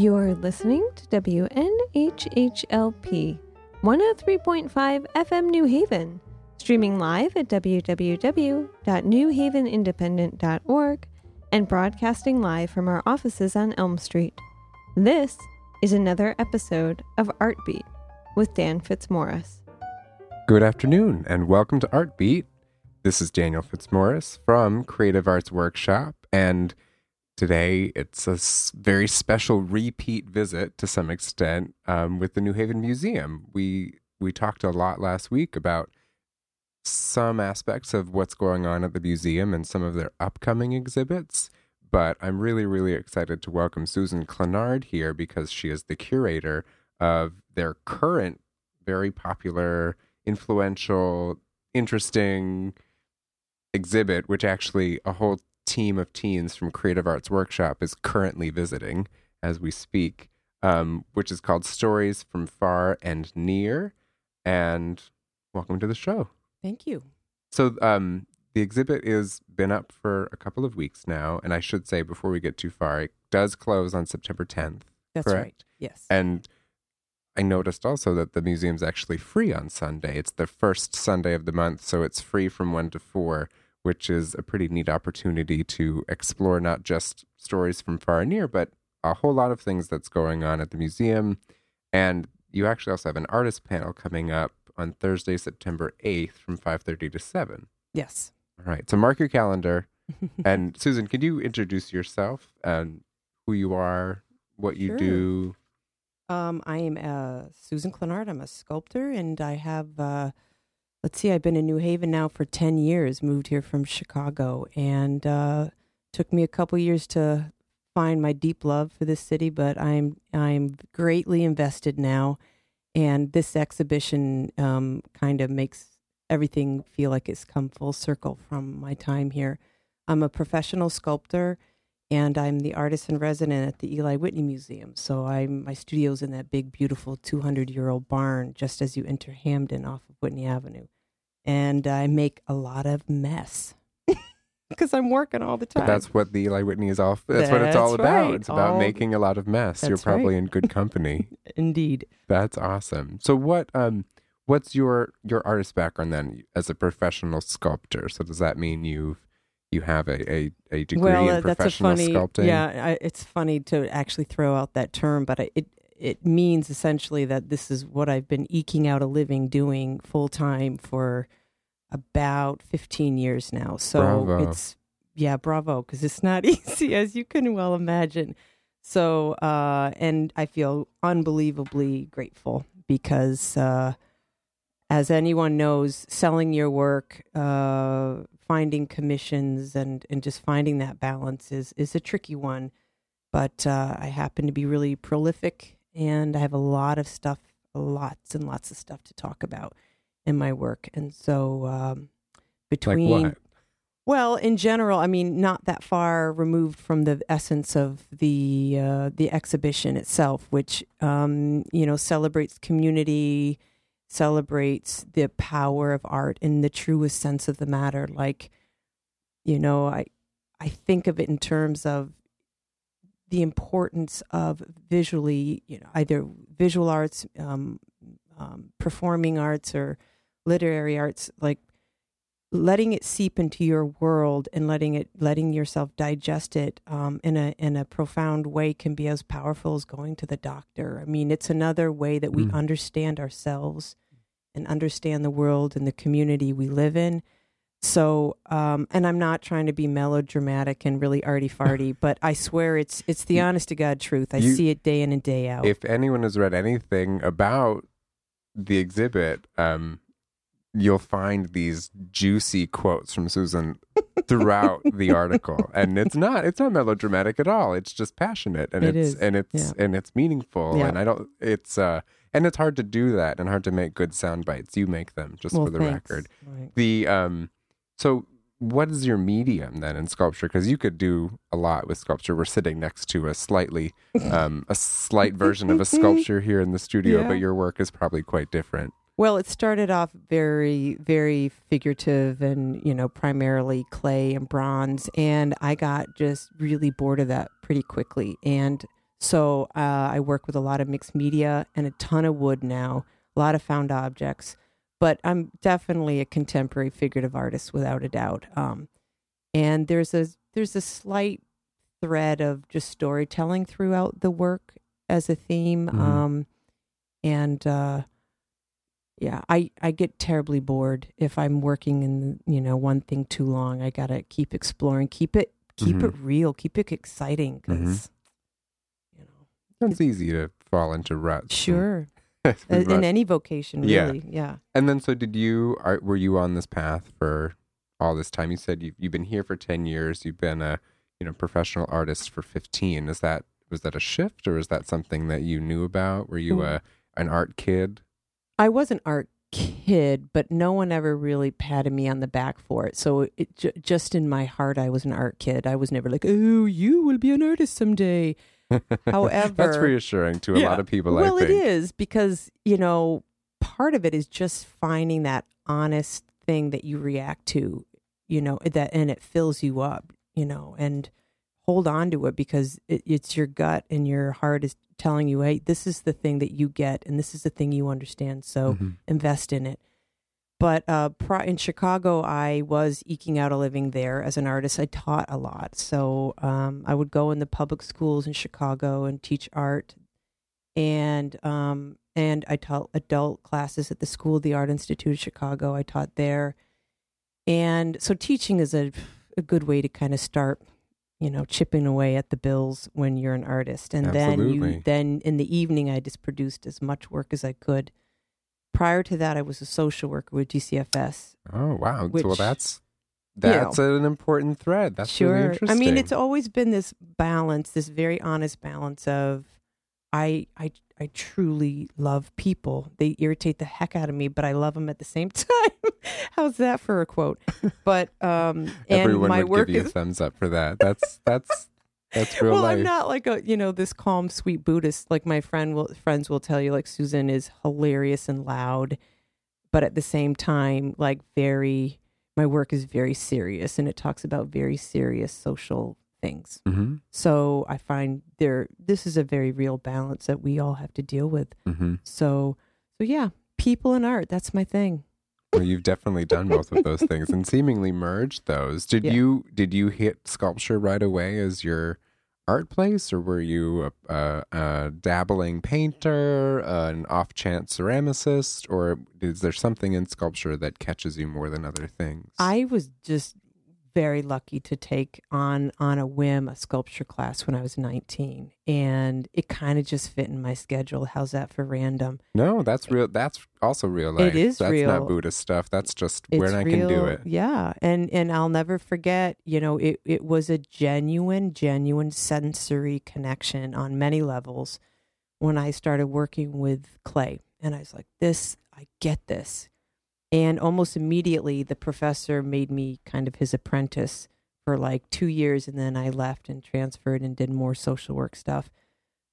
You're listening to WNHHLP 103.5 FM New Haven, streaming live at www.newhavenindependent.org and broadcasting live from our offices on Elm Street. This is another episode of Artbeat with Dan Fitzmaurice. Good afternoon and welcome to Artbeat. This is Daniel Fitzmaurice from Creative Arts Workshop and today it's a very special repeat visit to some extent um, with the New Haven Museum. We we talked a lot last week about some aspects of what's going on at the museum and some of their upcoming exhibits. But I'm really, really excited to welcome Susan Clinard here because she is the curator of their current, very popular, influential, interesting exhibit, which actually a whole team of teens from Creative Arts Workshop is currently visiting as we speak, um, which is called Stories from Far and Near. And welcome to the show. Thank you. So, um, the exhibit is been up for a couple of weeks now, and I should say before we get too far, it does close on September 10th. That's Correct. right. Yes. And I noticed also that the museum's actually free on Sunday. It's the first Sunday of the month, so it's free from 1 to 4, which is a pretty neat opportunity to explore not just stories from far and near, but a whole lot of things that's going on at the museum. And you actually also have an artist panel coming up on Thursday, September 8th from 5:30 to 7. yes. All right. So mark your calendar. and Susan, can you introduce yourself and who you are, what you Sure. do? um, I am uh, Susan Clinard. I'm a sculptor, and I have, uh, let's see, I've been in New Haven now for 10 years, moved here from Chicago, and uh, took me a couple years to find my deep love for this city, but I'm, I'm greatly invested now. And this exhibition um, kind of makes everything feel like it's come full circle from my time here. I'm a professional sculptor. And I'm the artist in resident at the Eli Whitney Museum. So I'm my studio's in that big, beautiful 200 year old barn just as you enter Hamden off of Whitney Avenue, and I make a lot of mess because I'm working all the time. But that's what the Eli Whitney is all. That's, what it's all about. right. It's about making a lot of mess. You're That's right. probably in good company. indeed. That's awesome. So what um what's your your artist background then as a professional sculptor? So does that mean you you have a a, a degree well, in uh, that's a professional funny. sculpting? Yeah, I, it's funny to actually throw out that term, but I, it it means essentially that this is what I've been eking out a living doing full time for about 15 years now. So Bravo. it's yeah, bravo, because it's not easy as you can well imagine. So uh, and I feel unbelievably grateful because. Uh, as anyone knows, selling your work, uh, finding commissions, and and just finding that balance is is a tricky one. But uh, I happen to be really prolific, and I have a lot of stuff, lots and lots of stuff to talk about in my work. And so um, Like between what? well, in general, I mean, not that far removed from the essence of the uh, the exhibition itself, which um, you know celebrates community, celebrates the power of art in the truest sense of the matter. Like, you know, I I think of it in terms of the importance of visually, you know, either visual arts, um, um, performing arts, or literary arts, like letting it seep into your world and letting it letting yourself digest it um, in a in a profound way can be as powerful as going to the doctor. I mean, it's another way that we Mm. understand ourselves and understand the world and the community we live in. So, um, and I'm not trying to be melodramatic and really arty farty, but I swear it's it's the honest to god truth. I you- see it day in and day out. If anyone has read anything about the exhibit, um, you'll find these juicy quotes from Susan throughout the article, and it's not it's not melodramatic at all. It's just passionate, and It it's is, and it's yeah. and it's meaningful. Yeah. And I don't. It's uh, and it's hard to do that, and hard to make good sound bites. You make them, just Well, for the thanks. record. Right. The um, so what is your medium then in sculpture? Because you could do a lot with sculpture. We're sitting next to a slightly um, a slight version of a sculpture here in the studio, Yeah. but your work is probably quite different. Well, it started off very, very figurative and, you know, primarily clay and bronze. And I got just really bored of that pretty quickly and So uh, I work with a lot of mixed media and a ton of wood now, a lot of found objects. But I'm definitely a contemporary figurative artist without a doubt. Um, and there's a there's a slight thread of just storytelling throughout the work as a theme. Mhm. Um, and uh, yeah, I, I get terribly bored if I'm working in you know one thing too long. I gotta keep exploring, keep it keep Mhm. it real, keep it exciting because you know It's easy to fall into ruts. sure in rut. any vocation Yeah. really yeah And then, so did you? Are, were you on this path for all this time? You said you've you've been here for ten years. You've been a you know professional artist for fifteen. Is that was that a shift, or is that something that you knew about? Were you Mm. a an art kid? I was an art kid, but no one ever really patted me on the back for it. So it j- just in my heart, I was an art kid. I was never like, "Oh, you will be an artist someday." However, that's reassuring to a Yeah. lot of people. well, it is because you know part of it is just finding that honest thing that you react to, you know, that and it fills you up, you know, and hold on to it because it, it's your gut and your heart is telling you, hey, this is the thing that you get and this is the thing you understand. So Mhm. invest in it. But uh, in Chicago, I was eking out a living there as an artist. I taught a lot, so um, I would go in the public schools in Chicago and teach art, and um, and I taught adult classes at the School of the Art Institute of Chicago. I taught there, and so teaching is a a good way to kind of start, you know, chipping away at the bills when you're an artist, and then you then in the evening I just produced as much work as I could prior to that, I was a social worker with DCFS. Oh wow! well, Which, that's you know, that's an important thread. That's sure. really interesting. I mean, it's always been this balance, this very honest balance of I I I truly love people. They irritate the heck out of me, but I love them at the same time. How's that for a quote? But um and everyone my would work give you is a thumbs up for that. That's that's that's real well, life. I'm not like a you know this calm, sweet Buddhist. Like my friend will friends will tell you, like Susan is hilarious and loud, but at the same time, like very. My work is very serious, and it talks about very serious social things. hmm So I find there this is a very real balance that we all have to deal with. hmm So so yeah, people and art, that's my thing. Well, you've definitely done both of those things and seemingly merged those. Did Yeah. you did you hit sculpture right away as your art place, or were you a, a, a dabbling painter, an off chance ceramicist, or is there something in sculpture that catches you more than other things? I was just very lucky to take on on a whim a sculpture class when I was 19 and it kind of just fit in my schedule. How's that for random? no, that's real. That's also real life. It is That's real. not Buddhist stuff. That's just It's when I real, can do it. Yeah, and and I'll never forget. You know, it it was a genuine, genuine sensory connection on many levels when I started working with clay, and I was like, "This, I get this," and almost immediately the professor made me kind of his apprentice for like two years, and then I left and transferred and did more social work stuff.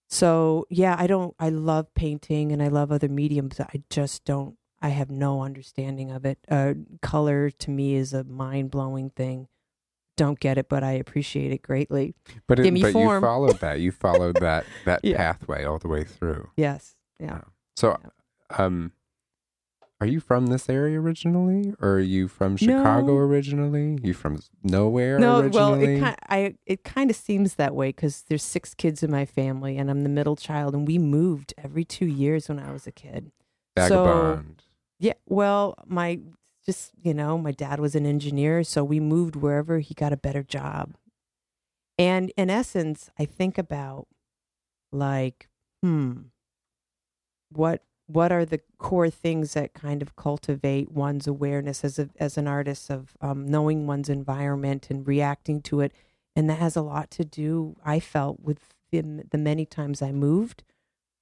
So yeah, I don't. I love painting and I love other mediums. I just don't. I have no understanding of it. Uh, color to me is a mind blowing thing. Don't get it, but I appreciate it greatly. But, it, but you followed that. You followed that that Yeah. pathway all the way through. Yes. Yeah. So, um, are you from this area originally, or are you from Chicago No. originally? You from nowhere No, originally? well, it kind I it kind of seems that way because there's six kids in my family, and I'm the middle child, and we moved every two years when I was a kid. So yeah, well, my just you know, my dad was an engineer, so we moved wherever he got a better job. And in essence, I think about like, hmm, what what are the core things that kind of cultivate one's awareness as a as an artist of um, knowing one's environment and reacting to it, and that has a lot to do. I felt with the, the many times I moved.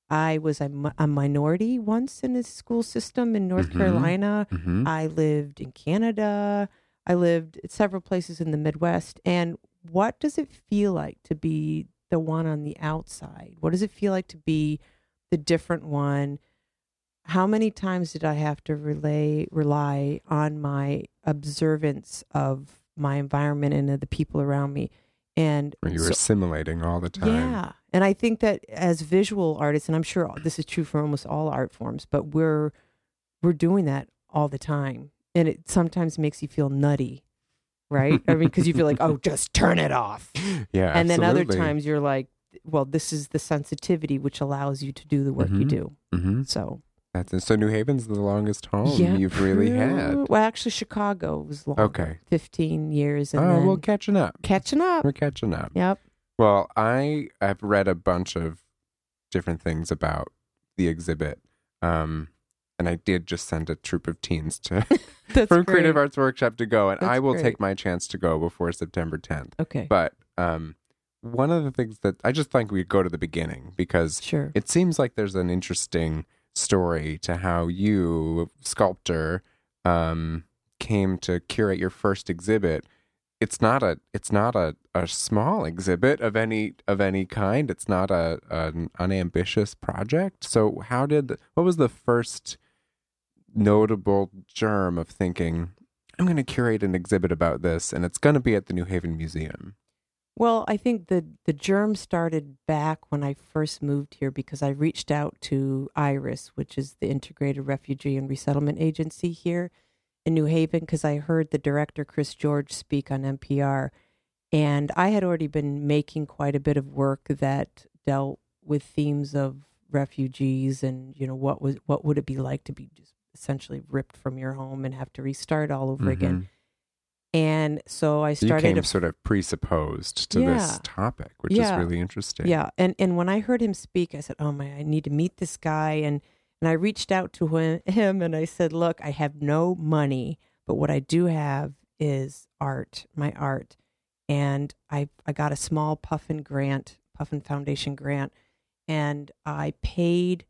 I was a, a minority once in the school system in North Mhm. Carolina. hmm I lived in Canada. I lived at several places in the Midwest. And what does it feel like to be the one on the outside? What does it feel like to be the different one? How many times did I have to relay rely on my observance of my environment and of the people around me? and Where you were so- assimilating all the time. yeah, and I think that as visual artists, and I'm sure this is true for almost all art forms, but we're we're doing that all the time, and it sometimes makes you feel nutty, right? I mean, because you feel like, oh, just turn it off, Yeah. and then other times you're like, well, this is the sensitivity which allows you to do the work you Mhm. do. Mhm. So That's. So New Haven's the longest home yeah, you've really had. Well, actually, Chicago was long. Okay. fifteen years, and Oh, well, catching up. catching up. We're catching up. Yep. Well, I have read a bunch of different things about the exhibit. Um, and I did just send a troop of teens to That's from great. Creative Arts Workshop to go, and I will great. take my chance to go before September 10th. Okay. But um, one of the things that I just think we'd go to the beginning because Sure. it seems like there's an interesting story to how you, sculptor, um, came to curate your first exhibit. It's not a it's not a, a small exhibit of any of any kind. It's not a an unambitious project. So how did what was the first notable germ of thinking I'm going to curate an exhibit about this and it's going to be at the New Haven Museum? Well, I think the the germ started back when I first moved here because I reached out to IRIS, which is the Integrated Refugee and Resettlement Agency here in New Haven, because I heard the director Chris George speak on NPR, and I had already been making quite a bit of work that dealt with themes of refugees and you know what was what would it be like to be just essentially ripped from your home and have to restart all over mm-hmm. again. And so I So you started came a sort of presupposed to Yeah. this topic, which Yeah. is really interesting. Yeah, and and when I heard him speak, I said, "Oh my, I need to meet this guy." And and I reached out to him, him and I said, "Look, I have no money, but what I do have is art, my art." And I I got a small Puffin grant, Puffin Foundation grant, and I paid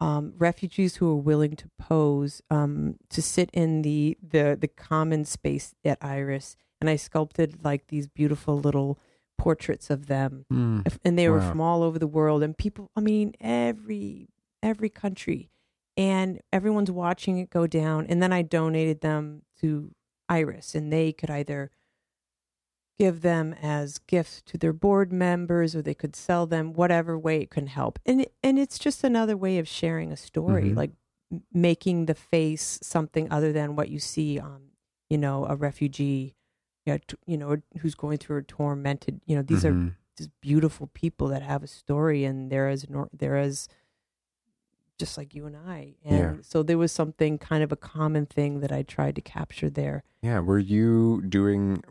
um, refugees who were willing to pose um, to sit in the, the the common space at Iris, and I sculpted like these beautiful little portraits of them. Mm. and they were Wow. from all over the world. And people i mean every every country. And everyone's watching it go down. And then i donated them to iris. And they could either give them as gifts to their board members or they could sell them whatever way it can help and and it's just another way of sharing a story Mhm. like making the face something other than what you see on you know a refugee you know, t- you know who's going through a tormented you know these are Mhm. just beautiful people that have a story and they're as nor- they're as just like you and I. And Yeah. so there was something kind of a common thing that I tried to capture there. Yeah. Were you doing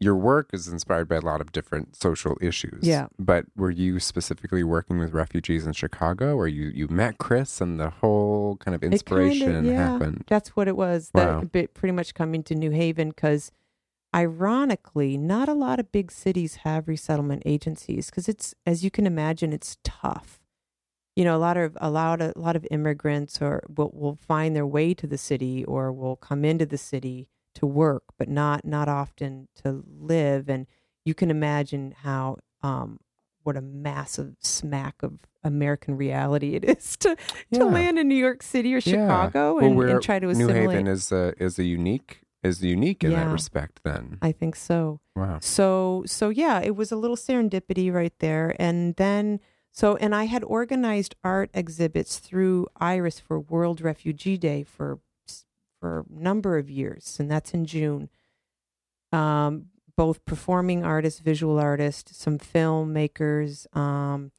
your work is inspired by a lot of different social issues. Yeah. But were you specifically working with refugees in Chicago or you, you met Chris and the whole kind of kinda- inspiration yeah. happened? That's what it was. Wow. That bit pretty much coming to New Haven because ironically, not a lot of big cities have resettlement agencies because it's as you can imagine, it's tough. You know, a lot of a lot of a lot of immigrants or will will find their way to the city or will come into the city to work, but not not often to live. And you can imagine how um what a massive smack of American reality it is to Yeah. to land in New York City or Yeah. Chicago Well, and, and try to New. Haven is a, is a unique is unique in that respect then. I think so. Wow. So so yeah, it was a little serendipity right there. And then so and I had organized art exhibits through Iris for World Refugee Day for for a number of years, and that's in June. Um, both performing artists, visual artists, some filmmakers, um,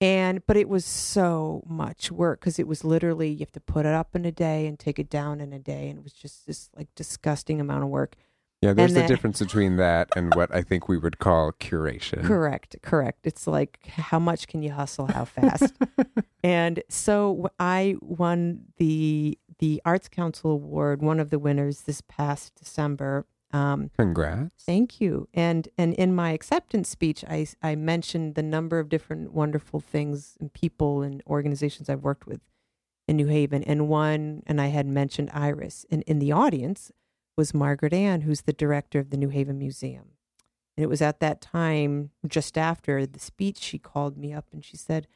and but it was so much work because it was literally you have to put it up in a day and take it down in a day, and it was just this like disgusting amount of work. Yeah, there's And the difference between that and what I think we would call curation. Correct, correct. It's like how much can you hustle, how fast? and so I won the the Arts Council Award, one of the winners this past December. Um, Congrats. thank you. And and in my acceptance speech, I I mentioned the number of different wonderful things and people and organizations I've worked with in New Haven. And one, and I had mentioned Iris. And in the audience was Margaret Ann, who's the director of the New Haven Museum. And it was at that time, just after the speech, she called me up and she said,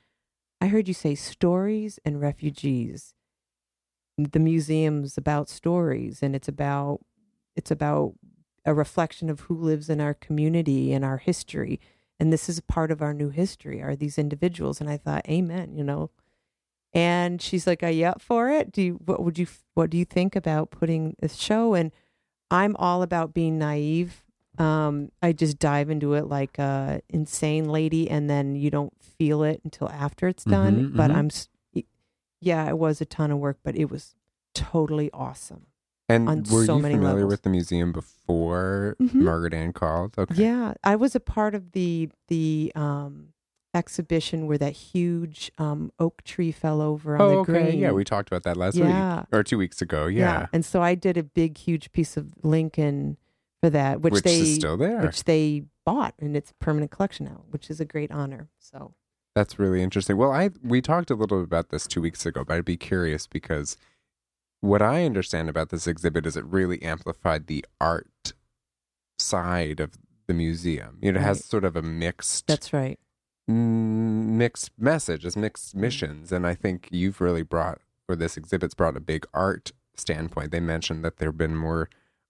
I heard you say stories and refugees. The museum's about stories and it's about it's about a reflection of who lives in our community and our history. And this is a part of our new history, are these individuals. And I thought, Amen, you know. And she's like, Are you up for it? Do you what would you what do you think about putting this show? And I'm all about being naive. Um, I just dive into it like a insane lady, and then you don't feel it until after it's done. Mhm, But mhm. I'm, yeah, it was a ton of work, but it was totally awesome. And were so you many familiar levels. with the museum before Mhm. Margaret Ann called? Okay. Yeah, I was a part of the the um, exhibition where that huge um, oak tree fell over on Oh, the okay. green. Yeah, we talked about that last Yeah. week or two weeks ago. Yeah. and so I did a big, huge piece of Lincoln for that, which, Which they is still there. which they bought and its permanent collection now, which is a great honor. So That's really interesting. Well, I we talked a little bit about this two weeks ago, but I'd be curious because what I understand about this exhibit is it really amplified the art side of the museum. You know, It has sort of a mixed that's right. mm, mixed message, it's mixed Mm. missions, and I think you've really brought, or this exhibit's brought a big art standpoint. They mentioned that there have been more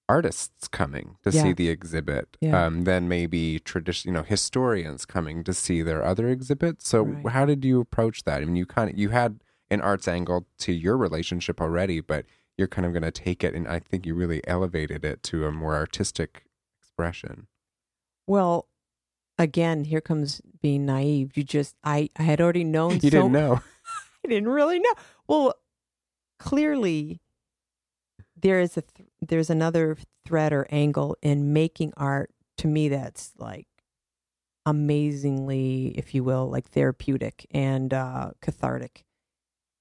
artists coming to see the exhibit Yeah. um, than maybe tradition, you know, historians coming to see their other exhibits. So, Right. how did you approach that? I mean, you kind of you had an arts angle to your relationship already, but you're kind of going to take it, and I think you really elevated it to a more artistic expression. Well, again, here comes being naive. You just I I had already known. You so didn't know. I didn't really know. Well, clearly there is a th- there's another thread or angle in making art to me that's like amazingly, if you will, like therapeutic and uh, cathartic.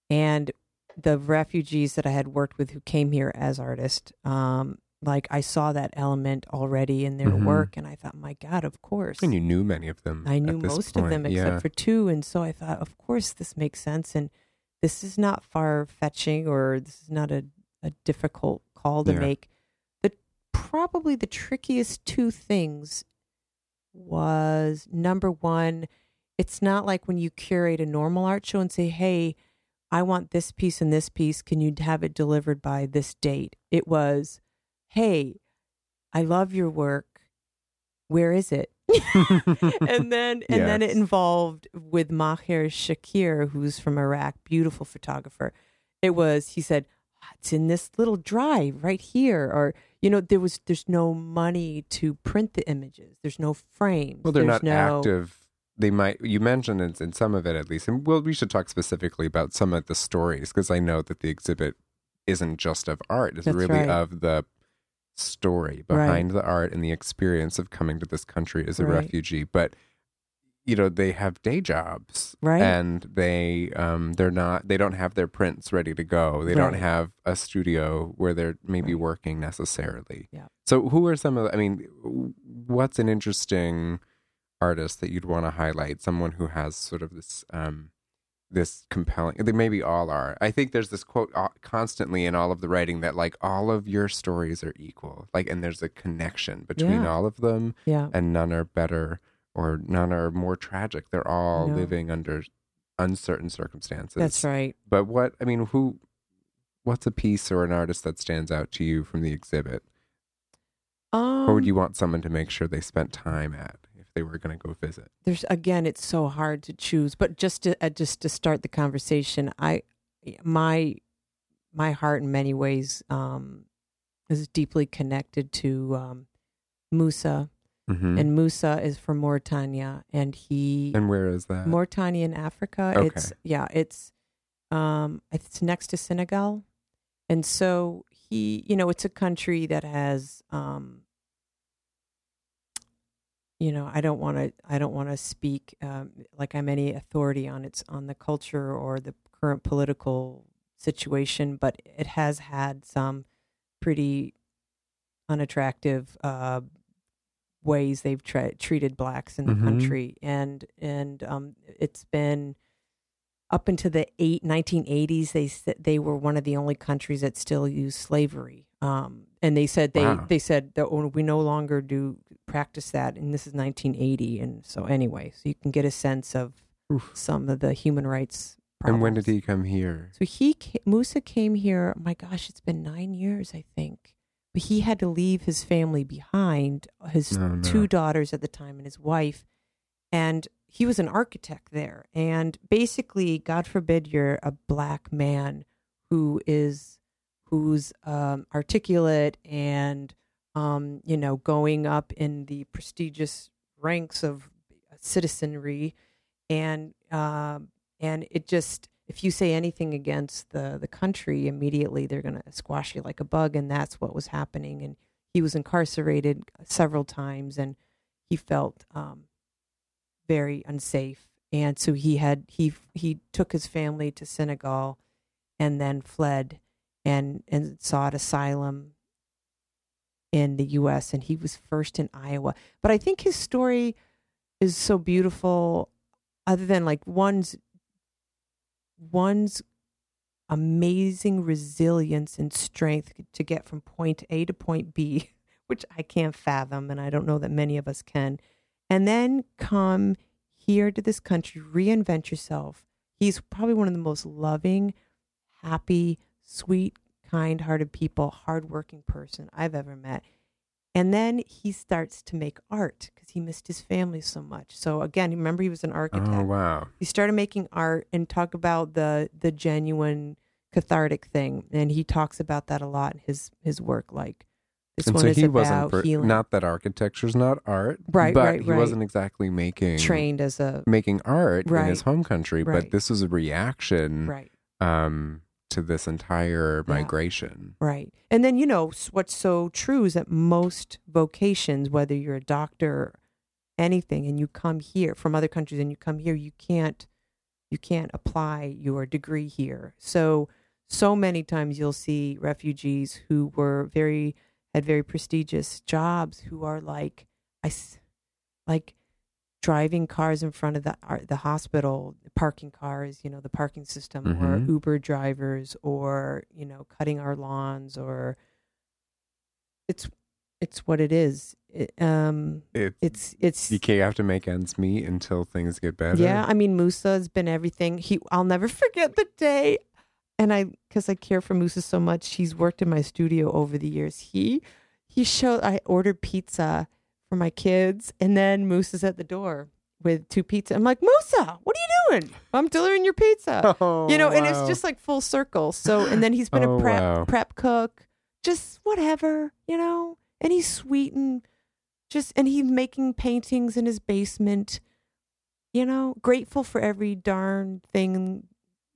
And the refugees that I had worked with who came here as artists, um, like I saw that element already in their Mhm. work, and I thought, my God, of course. And you knew many of them. I knew most of them except yeah. for two, and so I thought, of course, this makes sense, and this is not far fetching, or this is not a, a difficult call to Yeah. make. The probably the trickiest two things was number one, it's not like when you curate a normal art show and say, hey. I want this piece and this piece. Can you have it delivered by this date? It was, hey, I love your work. Where is it? and then and then it involved with Maher Shakir, who's from Iraq, beautiful photographer. It was he said "Ah, it's in this little drive right here, or you know there was there's no money to print the images. There's no frames. Well, they're there's not no, active. They might. You mentioned in, in some of it at least, and well, we should talk specifically about some of the stories because I know that the exhibit isn't just of art; it's That's really right. of the story Right. behind the art and the experience of coming to this country as a Right. refugee. But you know, they have day jobs, Right. And they um they're not. They don't have their prints ready to go. They don't have a studio where they're maybe Right. working necessarily. Yeah. So, who are some of? the- I mean, what's an interesting artist that you'd want to highlight? Someone who has sort of this um, this compelling. They maybe all are. I think there's this quote uh, constantly in all of the writing that like all of your stories are equal. Like, and there's a connection between Yeah. all of them, yeah. and none are better or none are more tragic. They're all No. living under uncertain circumstances. That's right. But what I mean, who? What's a piece or an artist that stands out to you from the exhibit? Um, or would you want someone to make sure they spent time at if they were going to go visit? there's again it's so hard to choose but just to uh, just to start the conversation i my my heart in many ways um is deeply connected to um musa Mm-hmm. and musa is from mauritania and he And where is that? mauritania in africa Okay. it's yeah it's um it's next to senegal and so he you know it's a country that has um you know i don't want to i don't want to speak um, like i'm any authority on its on the culture or the current political situation but it has had some pretty unattractive uh, ways they've tra- treated blacks in the Mhm. country and and um, it's been up into the eight, 1980s they they were one of the only countries that still use slavery um, and they said they Wow. they said that oh, we no longer do practice that and this is 1980 and so anyway so you can get a sense of Oof. some of the human rights problems. And when did he come here? so he Musa came here. My gosh, it's been nine years, I think. He had to leave his family behind, his Oh, no. two daughters at the time and his wife, and he was an architect there. And basically, God forbid you're a black man who is who's um, articulate and um, you know going up in the prestigious ranks of citizenry, and um, and it just if you say anything against the the country, immediately they're going to squash you like a bug, and that's what was happening. And he was incarcerated several times, and he felt um, very unsafe, and so he had he he took his family to Senegal, and then fled, and and sought asylum in the U.S. and he was first in Iowa. But I think his story is so beautiful. Other than like one's one's amazing resilience and strength to get from point A to point B, which I can't fathom, and I don't know that many of us can, and then come here to this country, reinvent yourself. He's probably one of the most loving, happy, sweet, kind hearted people, hardworking person I've ever met. And then he starts to make art because he missed his family so much. So again, remember he was an architect Oh wow. he started making art and talk about the the genuine cathartic thing and he talks about that a lot in his his work like this and one so is he about wasn't healing not that architecture's not art, Right, But right, he right. wasn't exactly making trained as a making art in his home country, but this was a reaction right um, to this entire Yeah. migration. right and then you know what's so true is that most vocations whether you're a doctor or anything and you come here from other countries and you come here you can't you can't apply your degree here so so many times you'll see refugees who were very had very prestigious jobs who are like I s- like driving cars in front of the ar- the hospital, parking cars, you know, the parking system, or Mhm. Uber drivers, or you know, cutting our lawns, or it's it's what it is. It, um, It, it's it's you can't have to make ends meet until things get better. yeah, I mean, Musa has been everything. He, I'll never forget the day, and I, because I care for Musa so much, he's worked in my studio over the years. He, he showed. I ordered pizza for my kids, and then Musa's at the door with two pizza. I'm like, Musa, what are you doing? I'm delivering your pizza. Oh, you know, and it's just like full circle. So, and then he's been Oh, a prep wow. prep cook, just whatever, you know. And he's sweet and just, and he's making paintings in his basement. You know, grateful for every darn thing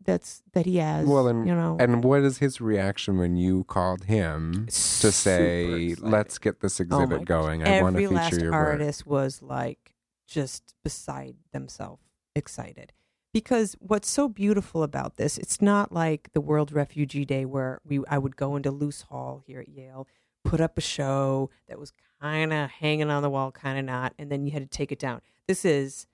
that's that he has. Well, and- you know, And what is his reaction when you called him to say. "Let's get this Oh exhibit gosh. going. I want to Every feature last your work." artist was like just beside themselves, excited. Because what's so beautiful about this, it's not like the World Refugee Day where we I would go into Luce Hall here at Yale, put up a show that was kind of hanging on the wall, kind of not, and then you had to take it down. This is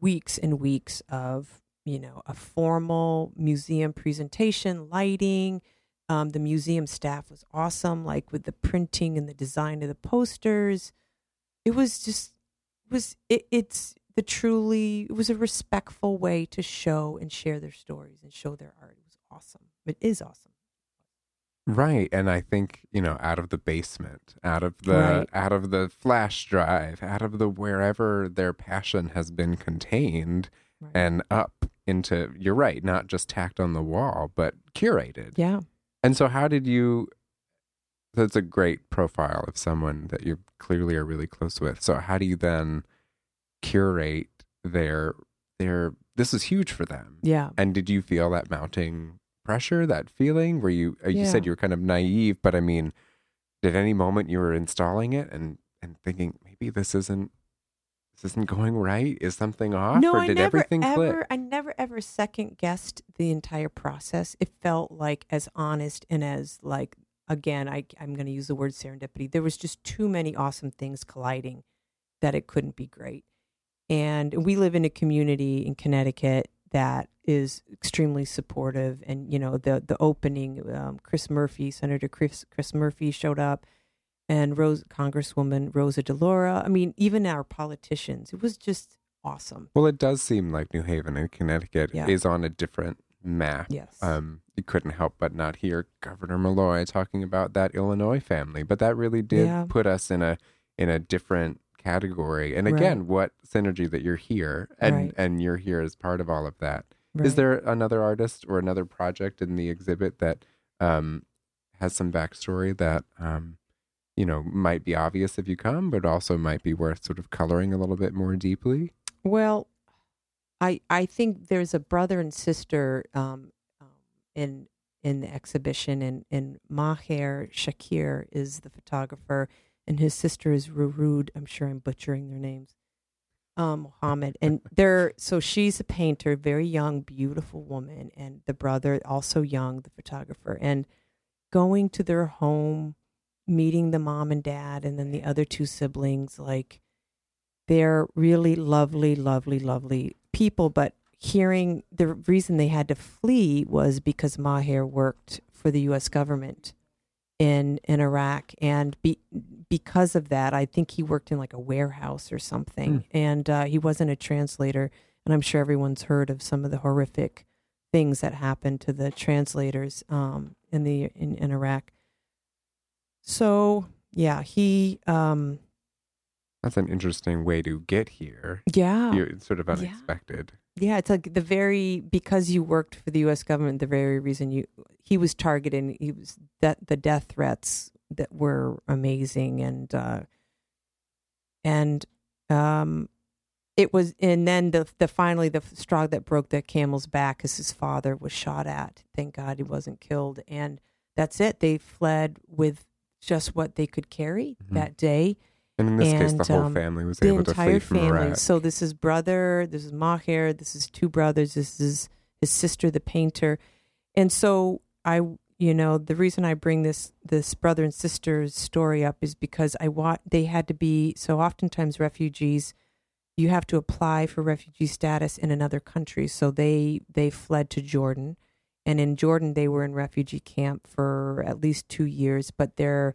weeks and weeks of you know a formal museum presentation, lighting. Um, the museum staff was awesome, like with the printing and the design of the posters. It was just it was it, it's the truly it was a respectful way to show and share their stories and show their art. It was awesome. It is awesome. Right, and I think you know, out of the basement, out of the Right. out of the flash drive, out of the wherever their passion has been contained, Right. and up into you're right, not just tacked on the wall, but curated. yeah, And so, how did you? That's a great profile of someone that you clearly are really close with. So, how do you then curate their their? This is huge for them. yeah. And did you feel that mounting pressure, that feeling? Where you uh, you said you were kind of naive, but I mean, did any moment you were installing it and and thinking maybe this isn't this isn't going right? Is something off? No, or I did never everything ever, click? I never ever second guessed the entire process. It felt like as honest and as like again, I I'm going to use the word serendipity. There was just too many awesome things colliding that it couldn't be great. And we live in a community in Connecticut that is extremely supportive. And you know, the the opening, um, Chris Murphy, Senator Chris Chris Murphy showed up, and Rose Congresswoman Rosa DeLauro. I mean, even our politicians. It was just awesome. Well, it does seem like New Haven and Connecticut Yeah. is on a different map, Yes. um, you couldn't help but not hear Governor Malloy talking about that Illinois family. But that really did Yeah. put us in a in a different category. And Right. again, what synergy that you're here and Right. and you're here as part of all of that. Is Right. there another artist or another project in the exhibit that um, has some backstory that um, you know might be obvious if you come, but also might be worth sort of coloring a little bit more deeply? Well, I I think there's a brother and sister um, um, in in the exhibition, and and Maher Shakir is the photographer, and his sister is Rurud. I'm sure I'm butchering their names. Um, Mohammed, and they're so she's a painter, very young, beautiful woman, and the brother also young, the photographer, and going to their home, meeting the mom and dad, and then the other two siblings, like they're really lovely, lovely, lovely people. But hearing the reason they had to flee was because Maher worked for the U.S. government in in Iraq, and be, because of that, I think he worked in like a warehouse or something, and uh, he wasn't a translator. And I'm sure everyone's heard of some of the horrific things that happened to the translators um, in the in, in Iraq. So yeah, he um, That's an interesting way to get here. yeah You it's sort of Yeah. unexpected. Yeah, it's like the very because you worked for the U.S. government, the very reason you he was targeted. He was that the death threats that were amazing, and uh, and um, it was, and then the the finally the straw that broke the camel's back is his father was shot at. Thank God he wasn't killed, and that's it. They fled with just what they could carry Mhm. that day And in this case, the whole um, family was able to entire flee from family. Iraq. So this is brother, this is Maher, this is two brothers, this is his sister, the painter, and so I, you know, the reason I bring this this brother and sister's story up is because I want they had to be so oftentimes refugees. You have to apply for refugee status in another country, so they they fled to Jordan, and in Jordan they were in refugee camp for at least two years, but their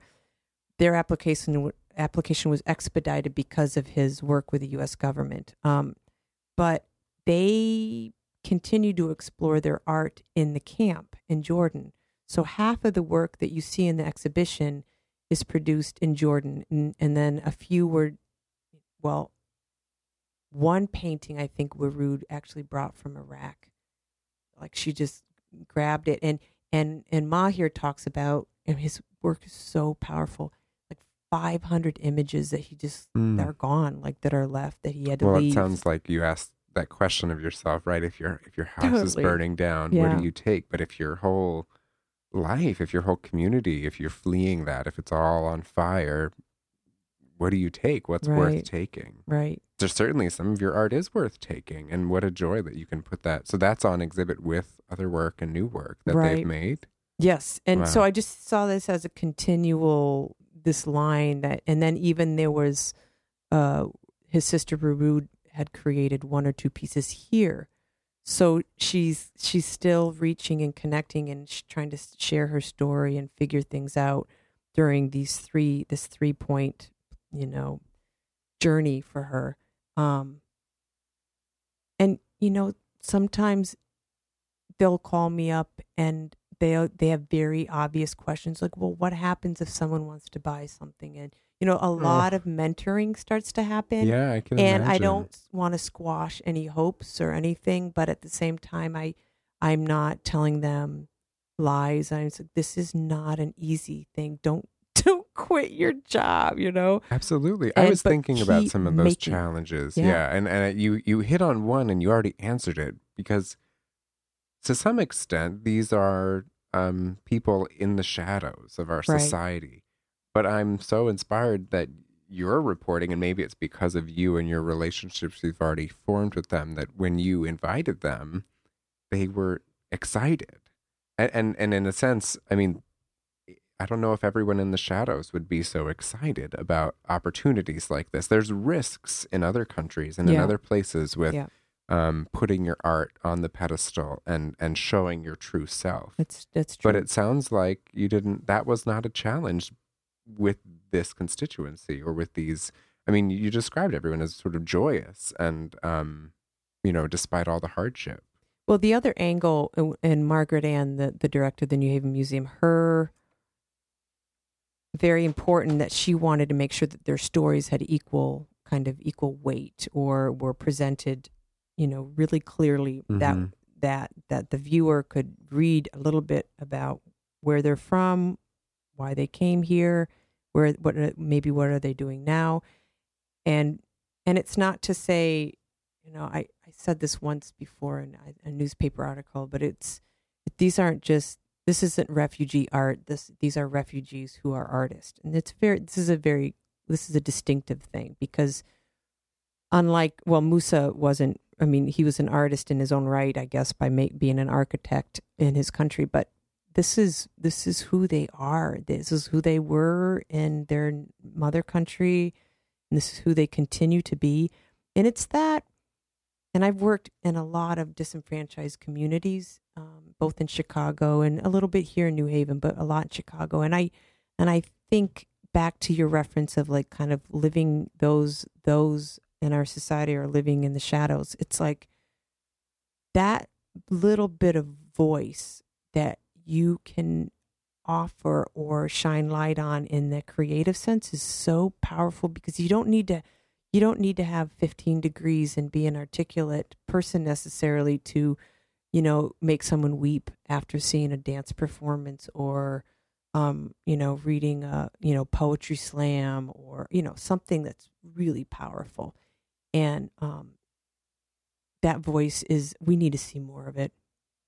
their application application was expedited because of his work with the U.S. government. Um, but they continued to explore their art in the camp in Jordan. So half of the work that you see in the exhibition is produced in Jordan, and, and then a few were, well, one painting I think Warud actually brought from Iraq. Like she just grabbed it, and and and Maher talks about, and his work is so powerful. Like 500 images that he just Mm. that are gone, like that are left that he had to Well, leave. it sounds like you asked that question of yourself, right? If your if your house is burning down, what do you take? But if your whole life, if your whole community, if you're fleeing that, if it's all on fire, what do you take? What's worth taking? right. There's certainly some of your art is worth taking, and what a joy that you can put that. So that's on exhibit with other work and new work that Right. they've made. Yes, and so I just saw this as a continual this line that, and then even there was, uh, his sister Rurud had created one or two pieces here, so she's she's still reaching and connecting and trying to share her story and figure things out during these three this three point you know journey for her, um, and you know sometimes they'll call me up and they they have very obvious questions like well what happens if someone wants to buy something? And you know a lot of mentoring starts to happen yeah, I can. and i don't want to squash any hopes or anything but at the same time i i'm not telling them lies. I'm like this is not an easy thing. Don't don't quit your job you know Absolutely. I was thinking about some of those making- challenges. Yeah. Yeah. And and you you hit on one and you already answered it because to some extent these are um people in the shadows of our Right. society. But I'm so inspired that you're reporting and maybe it's because of you and your relationships you've already formed with them that when you invited them they were excited. And and, and in a sense, I mean I don't know if everyone in the shadows would be so excited about opportunities like this. There's risks in other countries and in other places with Yeah. um, putting your art on the pedestal and and showing your true self. that's that's true But it sounds like you didn't. That was not a challenge with this constituency or with these. I mean, you described everyone as sort of joyous and, um, you know, despite all the hardship. Well, the other angle, uh, and Margaret Ann, the, the director of the New Haven Museum, her very important that she wanted to make sure that their stories had equal kind of equal weight or were presented, you know, really clearly that Mhm. that that the viewer could read a little bit about where they're from, why they came here, where what maybe what are they doing now, and and it's not to say, you know, I I said this once before in a, a newspaper article, but it's these aren't just this isn't refugee art. This these are refugees who are artists, and it's very this is a very this is a distinctive thing because unlike well Musa wasn't I mean he was an artist in his own right I guess by being an architect in his country but this is this is who they are. This is who they were in their mother country. And this is who they continue to be. And it's that and I've worked in a lot of disenfranchised communities um, both in Chicago and a little bit here in New Haven but a lot in Chicago. And I and I think back to your reference of like kind of living those those in our society are living in the shadows. It's like that little bit of voice that you can offer or shine light on in the creative sense is so powerful because you don't need to you don't need to have 15 degrees and be an articulate person necessarily to you know make someone weep after seeing a dance performance or um, you know, reading a, you know, poetry slam or, you know, something that's really powerful. And um, that voice is, we need to see more of it.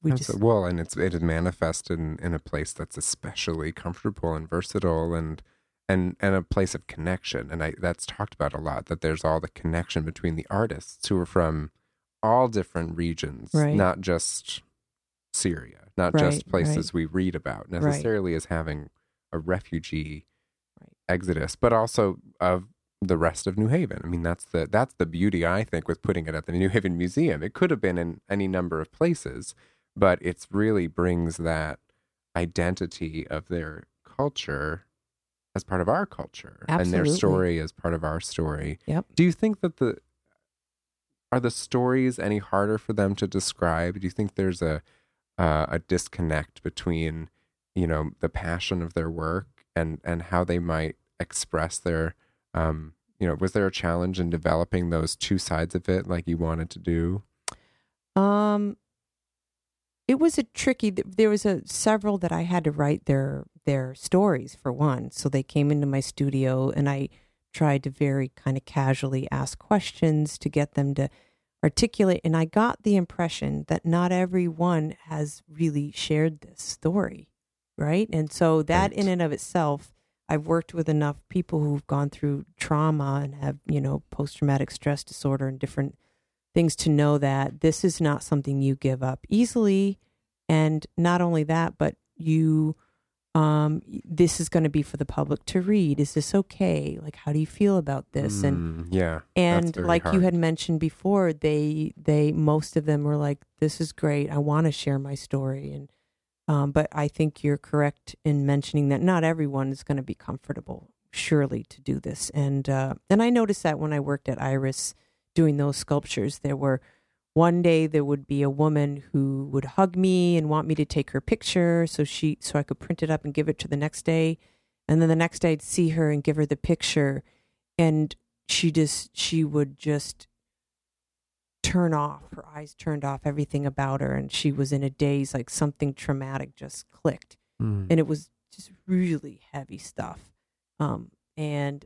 We That's- just, well, and it's it is manifested in, in a place that's especially comfortable and versatile, and and and a place of connection. And I that's talked about a lot. That there's all the connection between the artists who are from all different regions, Right. not just Syria, not Right, just places we read about necessarily as having a refugee Right. exodus, but also of the rest of New Haven. I mean, that's the that's the beauty I think with putting it at the New Haven Museum. It could have been in any number of places, but it's really brings that identity of their culture as part of our culture and their story as part of our story. Yep. Do you think that the are the stories any harder for them to describe? Do you think there's a uh, a disconnect between you know the passion of their work and and how they might express their um you know was there a challenge in developing those two sides of it like you wanted to do um, it was a tricky, there was a several that I had to write their, their stories for one. So they came into my studio and I tried to very kind of casually ask questions to get them to articulate. And I got the impression that not everyone has really shared this story, right? And so that Right. in and of itself, I've worked with enough people who've gone through trauma and have, you know, post traumatic stress disorder and different things to know that this is not something you give up easily. And not only that, but you um this is going to be for the public to read. Is this okay? Like how do you feel about this? And Mm, yeah that's and like you had mentioned before they they most of them were like this is great. I want to share my story. And um but i think you're correct in mentioning that not everyone is going to be comfortable surely to do this. And uh and i noticed that when i worked at IRIS doing those sculptures there were one day there would be a woman who would hug me and want me to take her picture so she so i could print it up and give it to the next day. And then the next day i'd see her and give her the picture. And she just she would just turn off. Her eyes turned off everything about her. And she was in a daze like something traumatic just clicked. Mm. and it was just really heavy stuff. Um and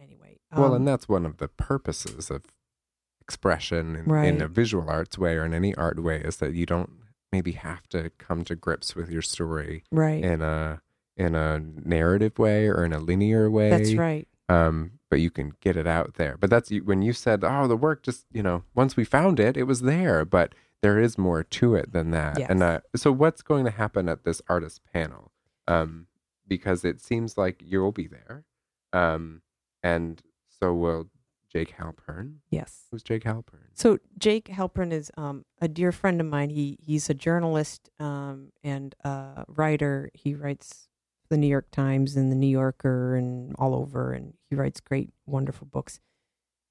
anyway well um, and that's one of the purposes of expression in, in a visual arts way or in any art way is that you don't maybe have to come to grips with your story right. in a in a narrative way or in a linear way. That's right. Um but you can get it out there. But that's when you said oh the work just you know once we found it it was there but there is more to it than that. Yes. and uh, so what's going to happen at this artist panel? Um because it seems like you'll be there. Um and so will jake halpern yes who's jake halpern So Jake Halpern is um, a dear friend of mine. He he's a journalist um, and a writer. He writes the New York Times and the New Yorker and all over, and he writes great, wonderful books.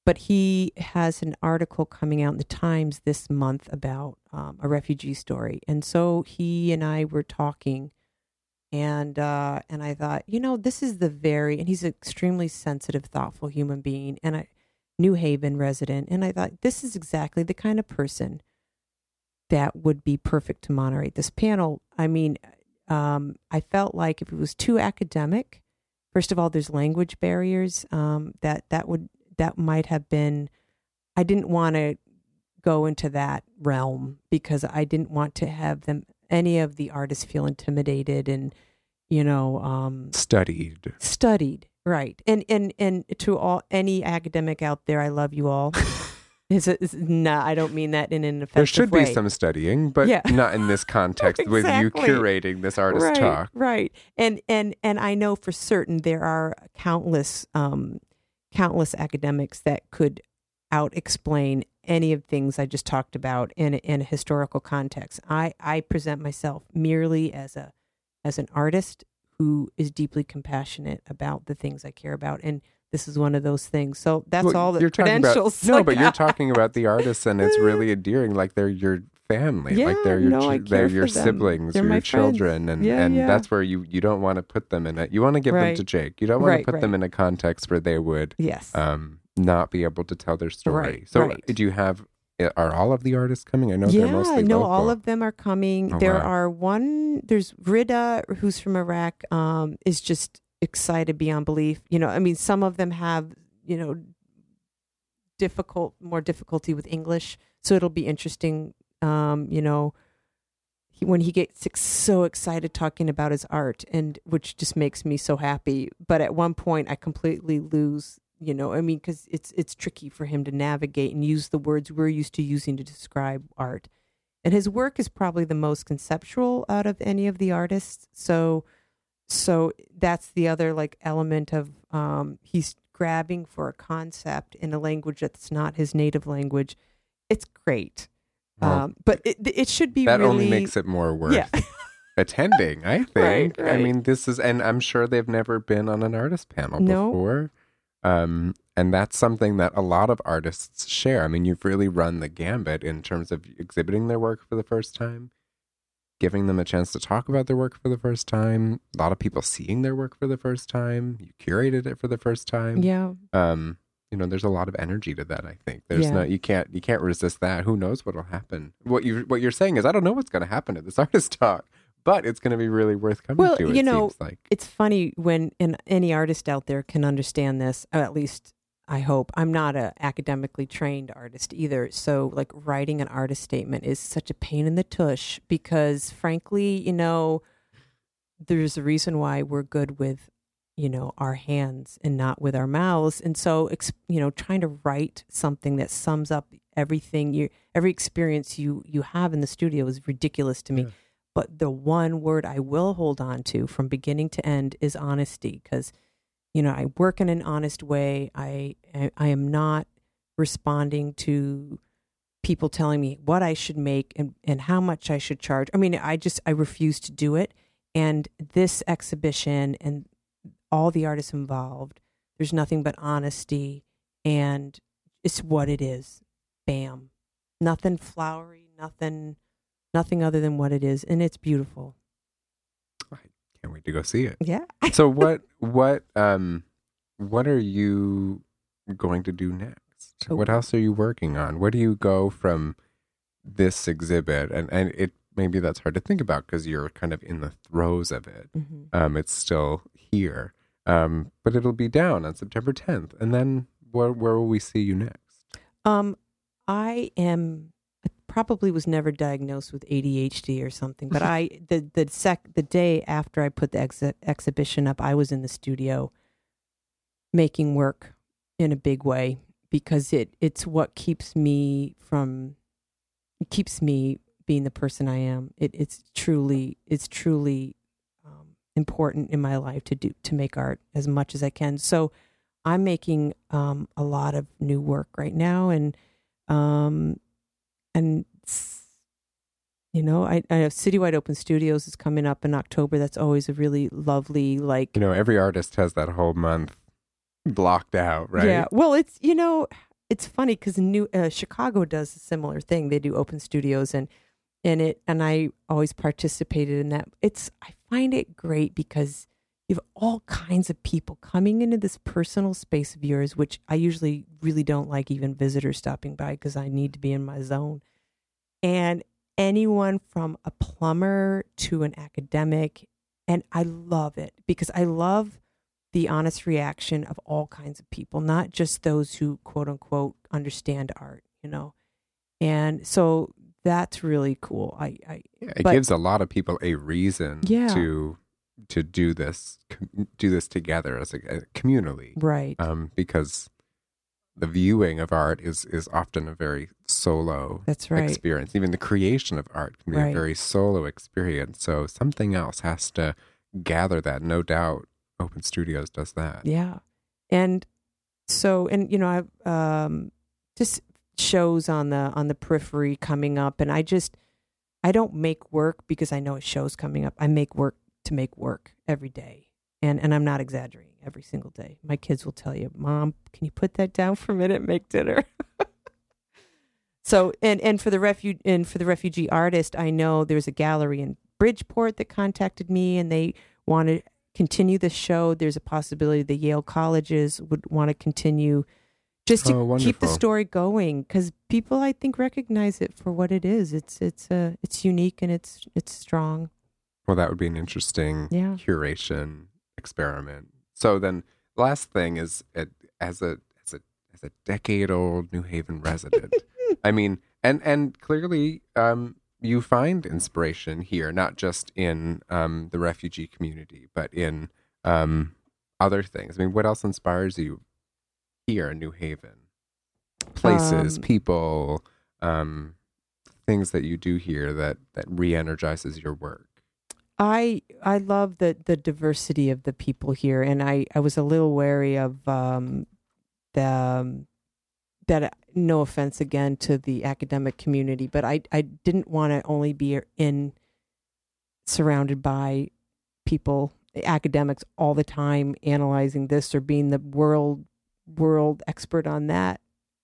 but he has an article coming out in the Times this month about um, a refugee story, and so he and I were talking, and uh, and I thought, you know, this is the very, and he's an extremely sensitive, thoughtful human being, and a New Haven resident, and I thought this is exactly the kind of person that would be perfect to moderate this panel. I mean, um, I felt like if it was too academic, first of all, there's language barriers um, that that would that might have been. I didn't want to go into that realm because I didn't want to have them any of the artists feel intimidated and you know um, Studied. studied right and and and to all any academic out there, I love you all. Is it? Is, nah, I don't mean that in an offensive There should way. be some studying, but Yeah. not in this context with you curating this artist right, talk. Right. And and and I know for certain there are countless um countless academics that could out explain any of things I just talked about in a, in a historical context. I I present myself merely as a as an artist who is deeply compassionate about the things I care about and this is one of those things. So that's Well, all the you're talking about- credentials. no, but you're talking about the artists, and it's really endearing. Like they're your family, like they're your no, they're your siblings, They're your friends. children, and Yeah, and yeah. that's where you you don't want to put them in it. You want to give them to Jake. You don't want Right, to put right. them in a context where they would Yes. um not be able to tell their story. Right, so right. do you have? Are all of the artists coming? I know yeah, they're mostly no, local. all of them are coming. Oh, there wow. are one. There's Rida, who's from Iraq, um, is just excited beyond belief. You know, I mean, some of them have you know difficult, more difficulty with English, so it'll be interesting. Um, you know, he, when he gets so excited talking about his art, and which just makes me so happy. But at one point, I completely lose. You know, I mean, because it's it's tricky for him to navigate and use the words we're used to using to describe art. And his work is probably the most conceptual out of any of the artists. So, so that's the other like element of um, he's grabbing for a concept in a language that's not his native language. It's great, Well, um, but it it should be that really only makes it more worth yeah. attending. I think. Right, I mean, this is, and I'm sure they've never been on an artist panel No. before. Um, and that's something that a lot of artists share. I mean, you've really run the gambit in terms of exhibiting their work for the first time, giving them a chance to talk about their work for the first time. A lot of people seeing their work for the first time. You curated it for the first time. yeah. Um, you know, there's a lot of energy to that. I think there's Yeah. no you can't you can't resist that. Who knows what'll happen? What you what you're saying is I don't know what's going to happen at this artist talk, but it's going to be really worth coming Well, to. It you know, like it's funny when and any artist out there can understand this or at least i hope i'm not a academically trained artist either so like writing an artist statement is such a pain in the tush because frankly you know there's a reason why we're good with you know our hands and not with our mouths and so you know trying to write something that sums up everything you every experience you you have in the studio is ridiculous to me Yeah. But the one word I will hold on to from beginning to end is honesty because you know I work in an honest way. I I, I am not responding to people telling me what I should make and, and how much I should charge. I mean I just I refuse to do it. And this exhibition and all the artists involved there's nothing but honesty and it's what it is. Bam. Nothing flowery nothing nothing other than what it is and it's beautiful I can't wait to go see it. yeah So what what um what are you going to do next? Oh. What else are you working on? Where do you go from this exhibit? And and it maybe that's hard to think about because you're kind of in the throes of it. hmm Um, it's still here, um, but it'll be down on September 10th. And then where where will we see you next? um i am probably was never diagnosed with adhd or something but i the the sec the day after i put the exhi- exhibition up i was in the studio making work in a big way because it it's what keeps me from keeps me being the person I am. It, it's truly it's truly um, important in my life to do to make art as much as I can. So I'm making um, a lot of new work right now, and um, and you know I, I have Citywide Open Studios is coming up in October. That's always a really lovely like You know, every artist has that whole month blocked out, right? Yeah. Well, it's you know, it's funny because New uh, Chicago does a similar thing. They do open studios and and it and I always participated in that. It's I find it great because you have all kinds of people coming into this personal space of yours, which I usually really don't like even visitors stopping by because I need to be in my zone. And anyone from a plumber to an academic, and I love it because I love the honest reaction of all kinds of people, not just those who quote unquote understand art, you know. And so that's really cool. I, I it gives a lot of people a reason Yeah. to to do this com- do this together as a, communally. Right, um, because the viewing of art is is often a very solo that's right. experience. Even the creation of art can be a very solo experience. So something else has to gather that. No doubt open studios does that. Yeah. And so and you know, I've um just shows on the on the periphery coming up. And I just I don't make work because I know a show's coming up. I make work to make work every day. And and I'm not exaggerating every single day. My kids will tell you, "Mom, can you put that down for a minute and make dinner?" so, and and for the refuge and for the refugee artist, I know there's a gallery in Bridgeport that contacted me and they want to continue the show. There's a possibility the Yale colleges would want to continue just to Oh, keep the story going because people I think recognize it for what it is. It's it's uh, it's unique and it's it's strong. Well that would be an interesting Yeah. curation experiment so then last thing is uh, as a as a as a decade old new haven resident I mean, and and clearly, um, you find inspiration here, not just in um, the refugee community, but in um, other things. I mean, what else inspires you here in New Haven? Places, Um, people, um, things that you do here that that re-energizes your work. I I love the the diversity of the people here, and I I was a little wary of um, the um, that. No offense again to the academic community, but I I didn't want to only be in surrounded by people academics all the time analyzing this or being the world world expert on that.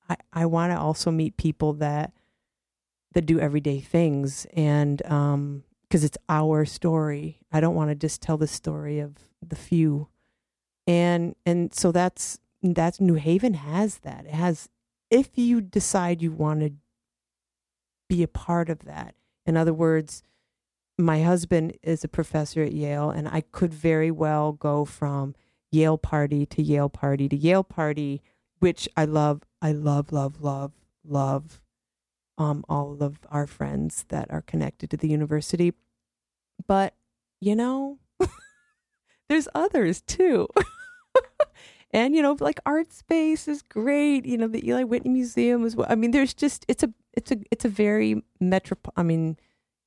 I I want to also meet people that that do everyday things and um because it's our story. I don't want to just tell the story of the few. And and so that's that's New Haven has that. It has if you decide you want to be a part of that. In other words, my husband is a professor at Yale and I could very well go from Yale party to Yale party to Yale party, which I love. I love, love, love, love um, all of our friends that are connected to the university. But, you know, there's others too. and, you know, like Artspace is great. You know, the Eli Whitney Museum is, well. I mean, there's just, it's a, it's a, it's a very metro, I mean,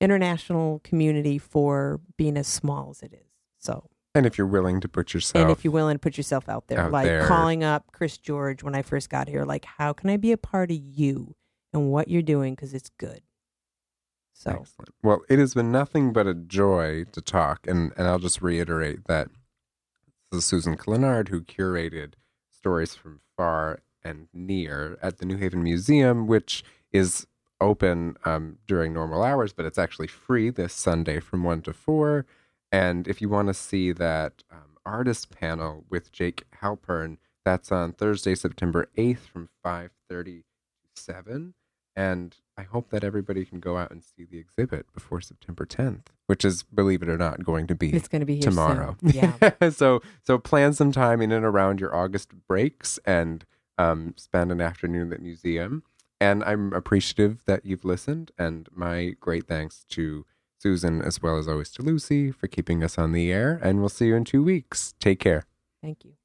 international community for being as small as it is. So, And if you're willing to put yourself, and if you're willing to put yourself out there, Out like there. calling up Chris George when I first got here, like, how can I be a part of you and what you're doing because it's good. So Excellent. Well, it has been nothing but a joy to talk, and, and I'll just reiterate that this is Susan Clinard who curated stories from far and near at the New Haven Museum, which is open um, during normal hours, but it's actually free this Sunday from one to four. And if you want to see that um, artist panel with Jake Halpern, that's on Thursday, September eighth, from five thirty to seven. And I hope that everybody can go out and see the exhibit before September 10th, which is, believe it or not, going to be it's going to be here soon. tomorrow. Yeah. so so plan some time in and around your August breaks and um, spend an afternoon at the museum. And I'm appreciative that you've listened. And my great thanks to Susan as well as always to Lucy for keeping us on the air. And we'll see you in two weeks. Take care. Thank you.